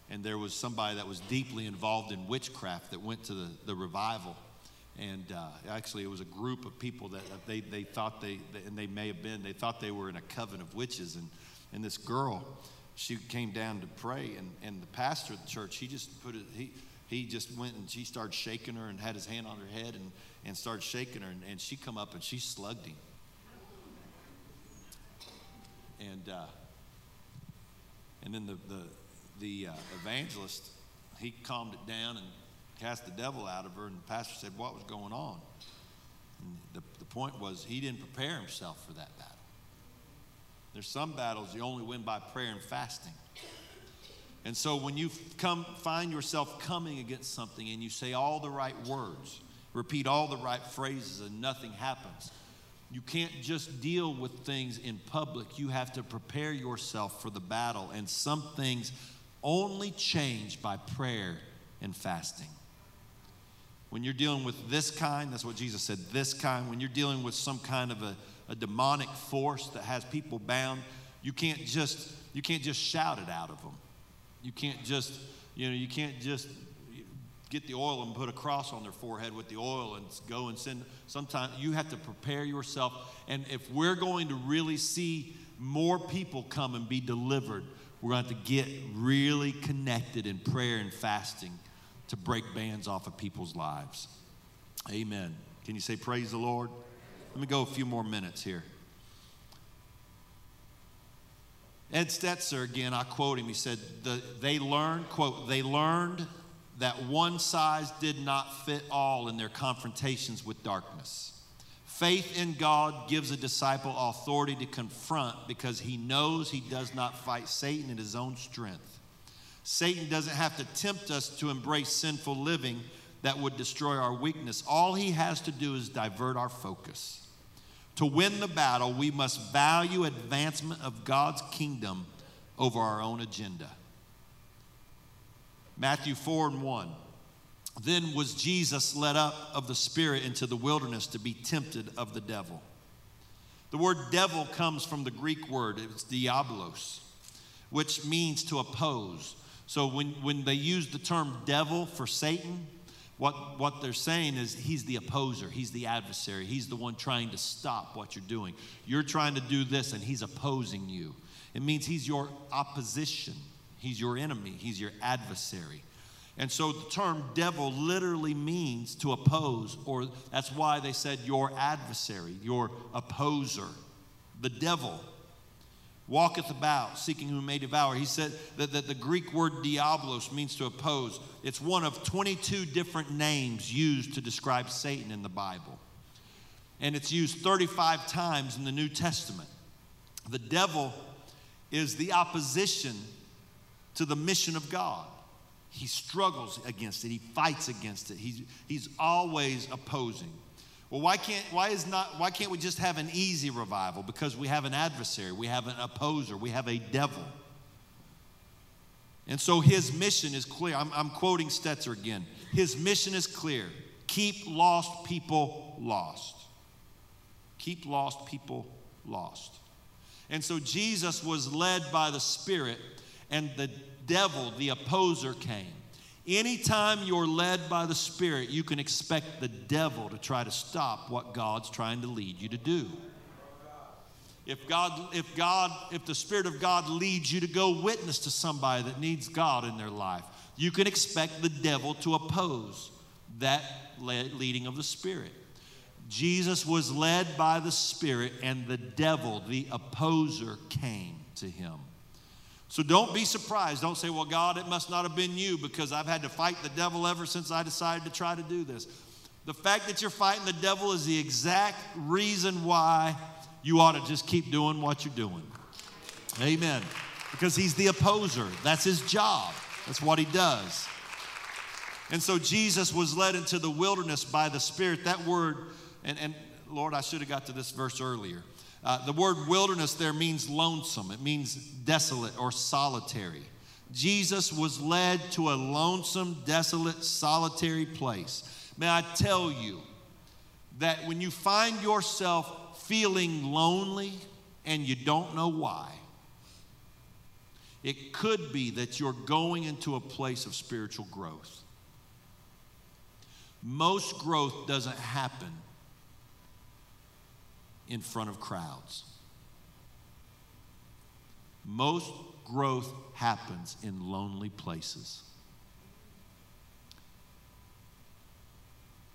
and there was somebody that was deeply involved in witchcraft that went to the, the revival. And uh, actually, it was a group of people that they, they thought they, and they may have been, they thought they were in a coven of witches. And, and this girl, she came down to pray, and, and the pastor of the church, he just put it, he, he just went and she started shaking her and had his hand on her head and, and started shaking her. And, and she come up and she slugged him. And, uh, and then the, the, the uh, evangelist, he calmed it down and cast the devil out of her. And the pastor said, What was going on? And the, the point was, he didn't prepare himself for that battle. There's some battles you only win by prayer and fasting. And so when you come find yourself coming against something and you say all the right words, repeat all the right phrases and nothing happens, you can't just deal with things in public. You have to prepare yourself for the battle. And some things only change by prayer and fasting. When you're dealing with this kind, that's what Jesus said, this kind, when you're dealing with some kind of a, a demonic force that has people bound, you can't just you can't just shout it out of them. You can't just, you know, you can't just get the oil and put a cross on their forehead with the oil and go and send. Sometimes you have to prepare yourself. And if we're going to really see more people come and be delivered, we're going to have to get really connected in prayer and fasting to break bands off of people's lives. Amen. Can you say, Praise the Lord? Let me go a few more minutes here. Ed Stetzer, again, I quote him. He said, the, They learned, quote, they learned that one size did not fit all in their confrontations with darkness. Faith in God gives a disciple authority to confront because he knows he does not fight Satan in his own strength. Satan doesn't have to tempt us to embrace sinful living that would destroy our weakness. All he has to do is divert our focus. To win the battle, we must value advancement of God's kingdom over our own agenda. Matthew 4 and 1. Then was Jesus led up of the Spirit into the wilderness to be tempted of the devil. The word devil comes from the Greek word, it's diabolos, which means to oppose. So when, when they use the term devil for Satan, what, what they're saying is he's the opposer, he's the adversary, he's the one trying to stop what you're doing. You're trying to do this and he's opposing you. It means he's your opposition, he's your enemy, he's your adversary. And so the term devil literally means to oppose, or that's why they said your adversary, your opposer, the devil walketh about, seeking whom may devour. He said that, that the Greek word diablos means to oppose. It's one of 22 different names used to describe Satan in the Bible. And it's used 35 times in the New Testament. The devil is the opposition to the mission of God. He struggles against it, he fights against it, he's, he's always opposing. Well, why can't, why, is not, why can't we just have an easy revival? Because we have an adversary, we have an opposer, we have a devil. And so his mission is clear. I'm, I'm quoting Stetzer again. His mission is clear keep lost people lost. Keep lost people lost. And so Jesus was led by the Spirit, and the devil, the opposer, came. Anytime you're led by the Spirit, you can expect the devil to try to stop what God's trying to lead you to do. If God, if God, if the Spirit of God leads you to go witness to somebody that needs God in their life, you can expect the devil to oppose that leading of the Spirit. Jesus was led by the Spirit, and the devil, the opposer, came to him. So don't be surprised. Don't say, Well, God, it must not have been you because I've had to fight the devil ever since I decided to try to do this. The fact that you're fighting the devil is the exact reason why you ought to just keep doing what you're doing. Amen. Because he's the opposer, that's his job, that's what he does. And so Jesus was led into the wilderness by the Spirit. That word, and, and Lord, I should have got to this verse earlier. Uh, the word wilderness there means lonesome, it means desolate or solitary. Jesus was led to a lonesome, desolate, solitary place. May I tell you that when you find yourself feeling lonely and you don't know why, it could be that you're going into a place of spiritual growth. Most growth doesn't happen in front of crowds. Most growth happens in lonely places.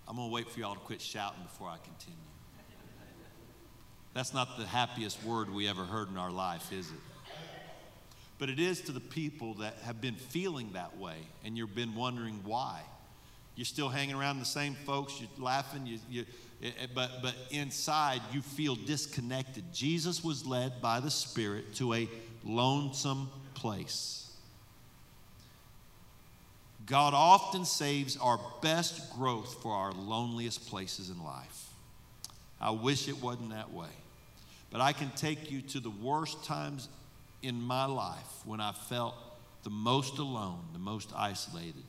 I'm going to wait for y'all to quit shouting before I continue. That's not the happiest word we ever heard in our life, is it? But it is to the people that have been feeling that way and you've been wondering why. You're still hanging around the same folks, you're laughing, you, you, Eh, eh, but, but inside you feel disconnected. Jesus was led by the Spirit to a lonesome place. God often saves our best growth for our loneliest places in life. I wish it wasn't that way. But I can take you to the worst times in my life when I felt the most alone, the most isolated.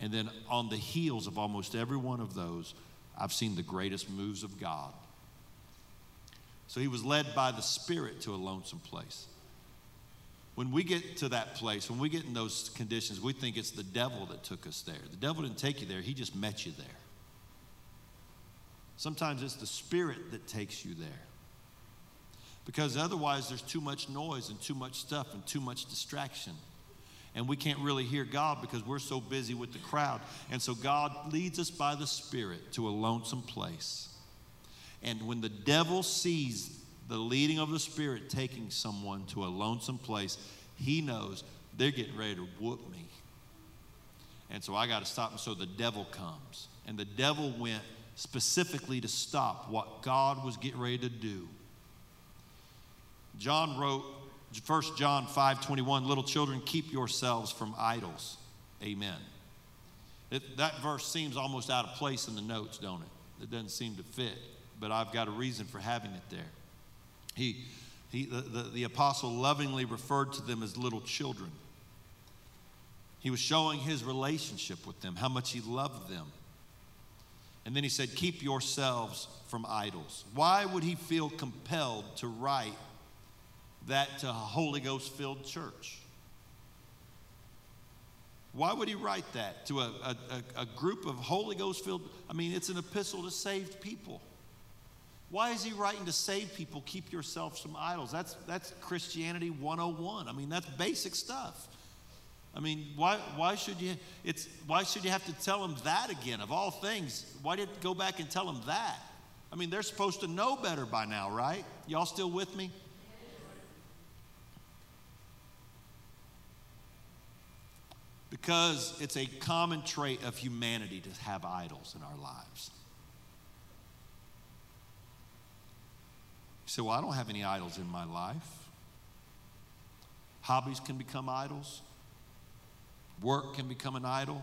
And then on the heels of almost every one of those, I've seen the greatest moves of God. So he was led by the Spirit to a lonesome place. When we get to that place, when we get in those conditions, we think it's the devil that took us there. The devil didn't take you there, he just met you there. Sometimes it's the Spirit that takes you there. Because otherwise, there's too much noise and too much stuff and too much distraction and we can't really hear God because we're so busy with the crowd. And so God leads us by the Spirit to a lonesome place. And when the devil sees the leading of the Spirit taking someone to a lonesome place, he knows they're getting ready to whoop me. And so I got to stop. And so the devil comes. And the devil went specifically to stop what God was getting ready to do. John wrote 1 John 5 21, little children, keep yourselves from idols. Amen. It, that verse seems almost out of place in the notes, don't it? It doesn't seem to fit, but I've got a reason for having it there. He, he, the, the, the apostle lovingly referred to them as little children. He was showing his relationship with them, how much he loved them. And then he said, Keep yourselves from idols. Why would he feel compelled to write that to a Holy Ghost filled church? Why would he write that to a, a, a group of Holy Ghost filled? I mean, it's an epistle to saved people. Why is he writing to save people? Keep yourself from idols. That's, that's Christianity 101. I mean, that's basic stuff. I mean, why, why, should you, it's, why should you have to tell them that again? Of all things, why did go back and tell them that? I mean, they're supposed to know better by now, right? Y'all still with me? Because it's a common trait of humanity to have idols in our lives. Say, Well, I don't have any idols in my life. Hobbies can become idols, work can become an idol,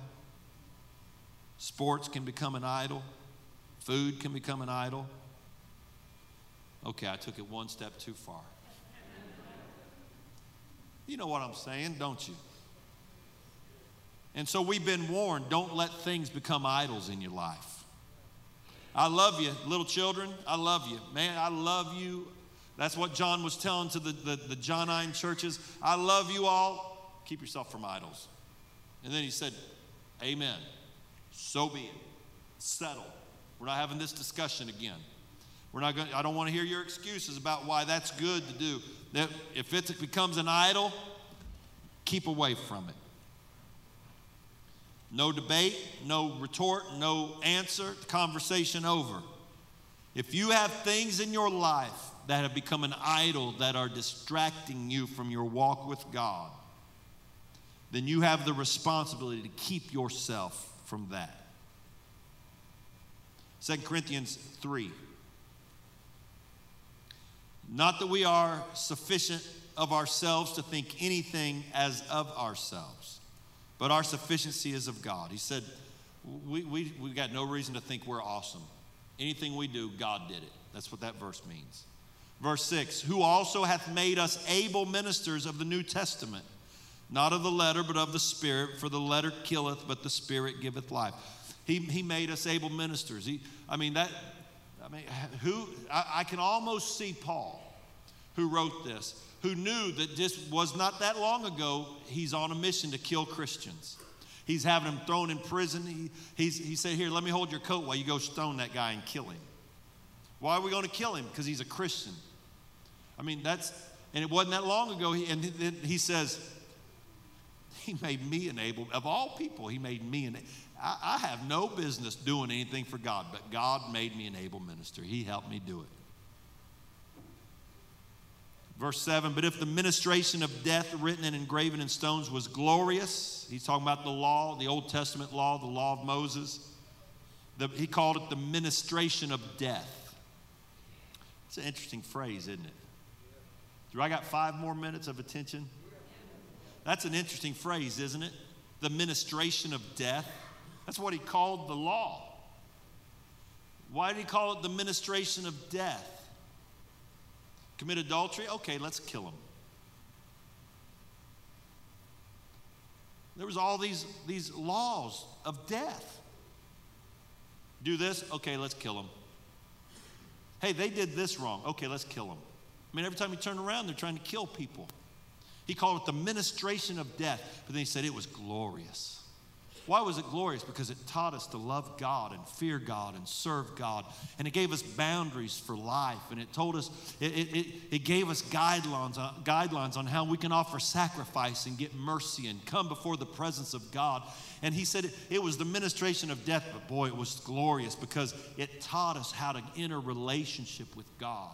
sports can become an idol, food can become an idol. Okay, I took it one step too far. You know what I'm saying, don't you? And so we've been warned don't let things become idols in your life. I love you, little children. I love you. Man, I love you. That's what John was telling to the, the, the Johannine churches. I love you all. Keep yourself from idols. And then he said, Amen. So be it. Settle. We're not having this discussion again. We're not going. I don't want to hear your excuses about why that's good to do. That if it becomes an idol, keep away from it. No debate, no retort, no answer. Conversation over. If you have things in your life that have become an idol that are distracting you from your walk with God, then you have the responsibility to keep yourself from that. 2 Corinthians 3. Not that we are sufficient of ourselves to think anything as of ourselves, but our sufficiency is of God. He said, we, we, we got no reason to think we're awesome. Anything we do, God did it. That's what that verse means. Verse 6 Who also hath made us able ministers of the New Testament, not of the letter, but of the Spirit, for the letter killeth, but the Spirit giveth life. He, he made us able ministers. He, I mean, that, I mean, who, I, I can almost see Paul, who wrote this, who knew that this was not that long ago, he's on a mission to kill Christians. He's having them thrown in prison. He, he's, he said, Here, let me hold your coat while you go stone that guy and kill him. Why are we going to kill him? Because he's a Christian. I mean, that's, and it wasn't that long ago. He, and he says, He made me an able, of all people, He made me an I, I have no business doing anything for God, but God made me an able minister. He helped me do it. Verse 7 But if the ministration of death written and engraven in stones was glorious, he's talking about the law, the Old Testament law, the law of Moses. The, he called it the ministration of death. It's an interesting phrase, isn't it? Do I got five more minutes of attention? That's an interesting phrase, isn't it? The ministration of death. That's what he called the law. Why did he call it the ministration of death? Commit adultery? Okay, let's kill him. There was all these, these laws of death. Do this? Okay, let's kill him. Hey, they did this wrong. Okay, let's kill them. I mean, every time you turn around, they're trying to kill people. He called it the ministration of death, but then he said it was glorious. Why was it glorious? Because it taught us to love God and fear God and serve God. And it gave us boundaries for life. And it told us, it, it, it gave us guidelines, uh, guidelines on how we can offer sacrifice and get mercy and come before the presence of God. And he said it, it was the ministration of death, but boy, it was glorious because it taught us how to enter relationship with God.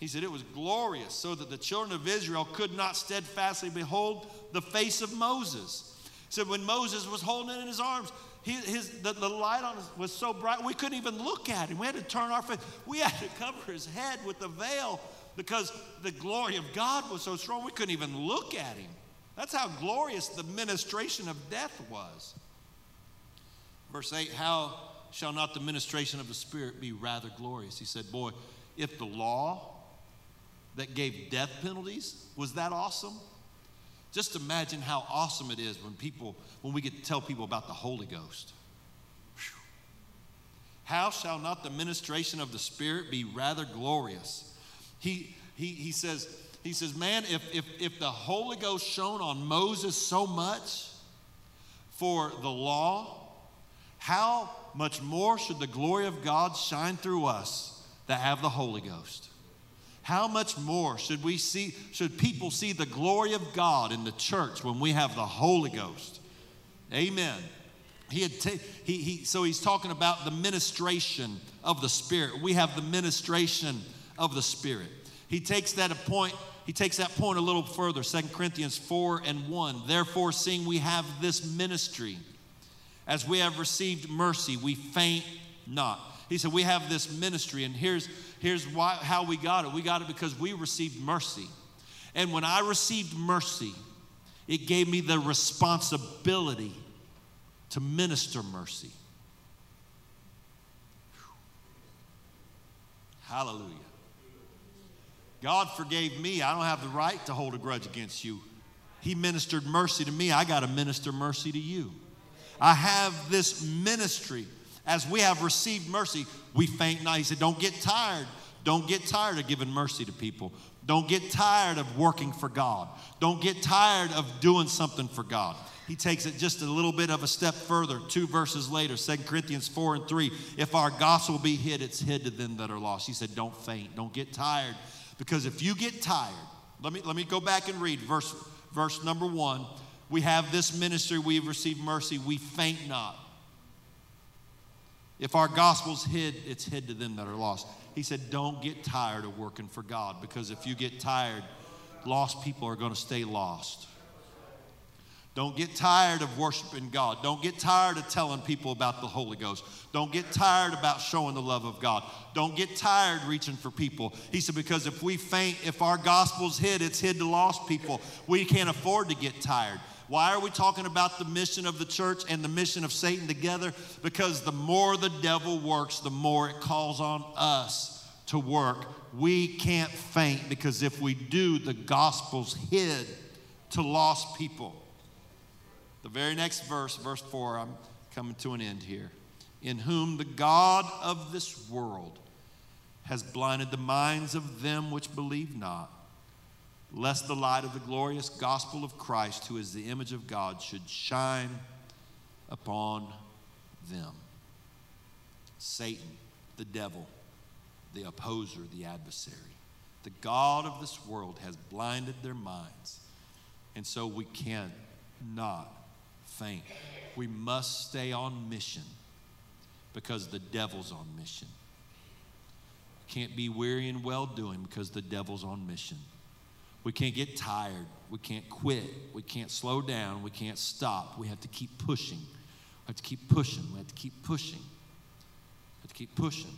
He said it was glorious so that the children of Israel could not steadfastly behold the face of Moses said when Moses was holding it in his arms, his, the, the light on us was so bright we couldn't even look at him. We had to turn our face. We had to cover his head with the veil because the glory of God was so strong we couldn't even look at him. That's how glorious the ministration of death was. Verse 8 How shall not the ministration of the Spirit be rather glorious? He said, Boy, if the law that gave death penalties was that awesome, just imagine how awesome it is when people, when we get to tell people about the Holy Ghost. Whew. How shall not the ministration of the Spirit be rather glorious? He, he, he says, he says, man, if, if, if the Holy Ghost shone on Moses so much for the law, how much more should the glory of God shine through us that have the Holy Ghost? How much more should we see should people see the glory of god in the church when we have the holy ghost? Amen. He had ta- he, he so he's talking about the ministration of the spirit. We have the ministration of the spirit. He takes that a point he takes that point a little further Second corinthians 4 and 1 therefore seeing we have this ministry as we have received mercy we faint not he said we have this ministry and here's Here's why, how we got it we got it because we received mercy. And when I received mercy, it gave me the responsibility to minister mercy. Hallelujah. God forgave me. I don't have the right to hold a grudge against you. He ministered mercy to me. I got to minister mercy to you. I have this ministry as we have received mercy, we faint not. He said, Don't get tired. Don't get tired of giving mercy to people. Don't get tired of working for God. Don't get tired of doing something for God. he takes it just a little bit of a step further, two verses later, 2 Corinthians 4 and 3. If our gospel be hid, it's hid to them that are lost. He said, Don't faint, don't get tired. Because if you get tired, let me, let me go back and read verse, verse number one. We have this ministry, we've received mercy, we faint not. If our gospel's hid, it's hid to them that are lost. He said, Don't get tired of working for God because if you get tired, lost people are going to stay lost. Don't get tired of worshiping God. Don't get tired of telling people about the Holy Ghost. Don't get tired about showing the love of God. Don't get tired reaching for people. He said, because if we faint, if our gospel's hid, it's hid to lost people. We can't afford to get tired. Why are we talking about the mission of the church and the mission of Satan together? Because the more the devil works, the more it calls on us to work. We can't faint because if we do, the gospel's hid to lost people. The very next verse, verse 4, I'm coming to an end here. In whom the God of this world has blinded the minds of them which believe not, lest the light of the glorious gospel of Christ, who is the image of God, should shine upon them. Satan, the devil, the opposer, the adversary, the God of this world has blinded their minds. And so we cannot faint. We must stay on mission because the devil's on mission. Can't be weary in well doing because the devil's on mission. We can't get tired. We can't quit. We can't slow down. We can't stop. We have to keep pushing. We have to keep pushing. We have to keep pushing. We have to keep pushing.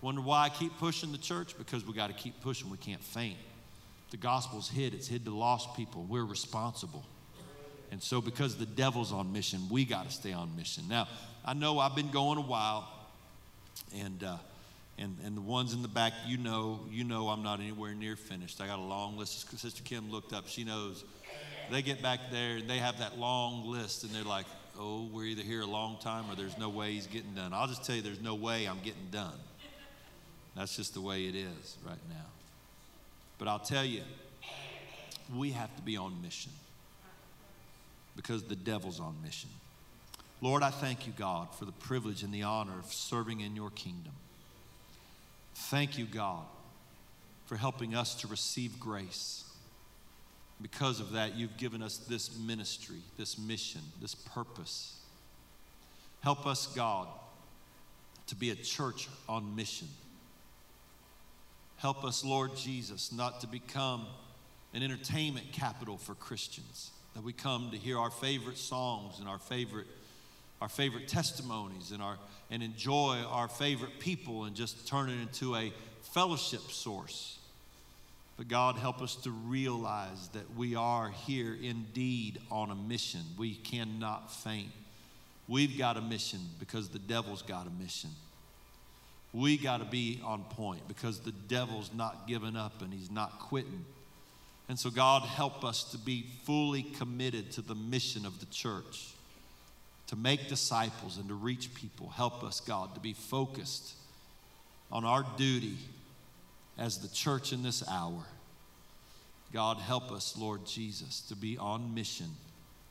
Wonder why I keep pushing the church? Because we got to keep pushing. We can't faint. The gospel's hid. It's hid to lost people. We're responsible. And so, because the devil's on mission, we got to stay on mission. Now, I know I've been going a while, and uh, and and the ones in the back, you know, you know, I'm not anywhere near finished. I got a long list. Sister Kim looked up; she knows. They get back there, and they have that long list, and they're like, "Oh, we're either here a long time, or there's no way he's getting done." I'll just tell you, there's no way I'm getting done. That's just the way it is right now. But I'll tell you, we have to be on mission because the devil's on mission. Lord, I thank you, God, for the privilege and the honor of serving in your kingdom. Thank you, God, for helping us to receive grace. Because of that, you've given us this ministry, this mission, this purpose. Help us, God, to be a church on mission. Help us, Lord Jesus, not to become an entertainment capital for Christians that we come to hear our favorite songs and our favorite our favorite testimonies and our and enjoy our favorite people and just turn it into a fellowship source. But God help us to realize that we are here indeed on a mission. We cannot faint. We've got a mission because the devil's got a mission. We got to be on point because the devil's not giving up and he's not quitting. And so, God, help us to be fully committed to the mission of the church, to make disciples and to reach people. Help us, God, to be focused on our duty as the church in this hour. God, help us, Lord Jesus, to be on mission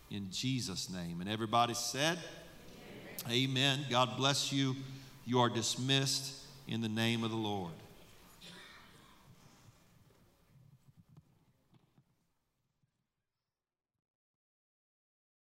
in Jesus' name. And everybody said, Amen. Amen. God bless you. You are dismissed in the name of the Lord.